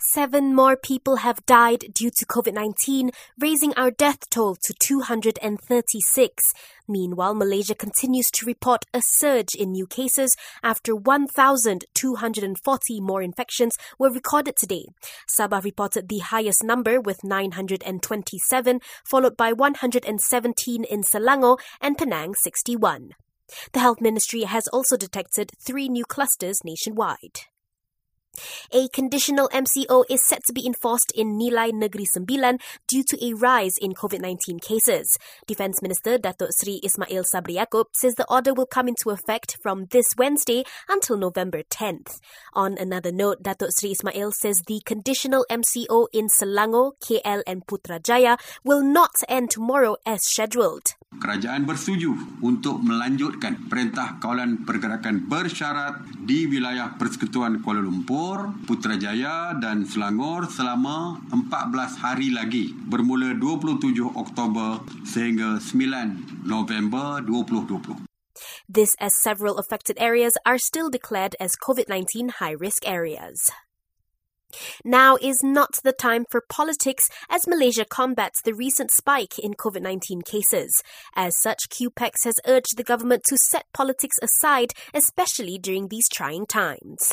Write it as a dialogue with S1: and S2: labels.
S1: Seven more people have died due to COVID 19, raising our death toll to 236. Meanwhile, Malaysia continues to report a surge in new cases after 1,240 more infections were recorded today. Sabah reported the highest number with 927, followed by 117 in Selangor and Penang 61. The Health Ministry has also detected three new clusters nationwide. A conditional MCO is set to be enforced in Nilai Negeri Sembilan due to a rise in COVID-19 cases. Defence Minister Datuk Sri Ismail Sabri Yaakob says the order will come into effect from this Wednesday until November 10th. On another note, Datuk Sri Ismail says the conditional MCO in Selangor, KL and Putrajaya will not end tomorrow as scheduled.
S2: Kerajaan bersetuju untuk melanjutkan Perintah Kawalan Pergerakan Bersyarat di wilayah Persekutuan Kuala Lumpur, Putrajaya dan Selangor selama 14 hari lagi bermula 27 Oktober sehingga 9 November 2020.
S1: This as several affected areas are still declared as COVID-19 high-risk areas. Now is not the time for politics as Malaysia combats the recent spike in COVID 19 cases. As such, CUEPACS has urged the government to set politics aside, especially during these trying times.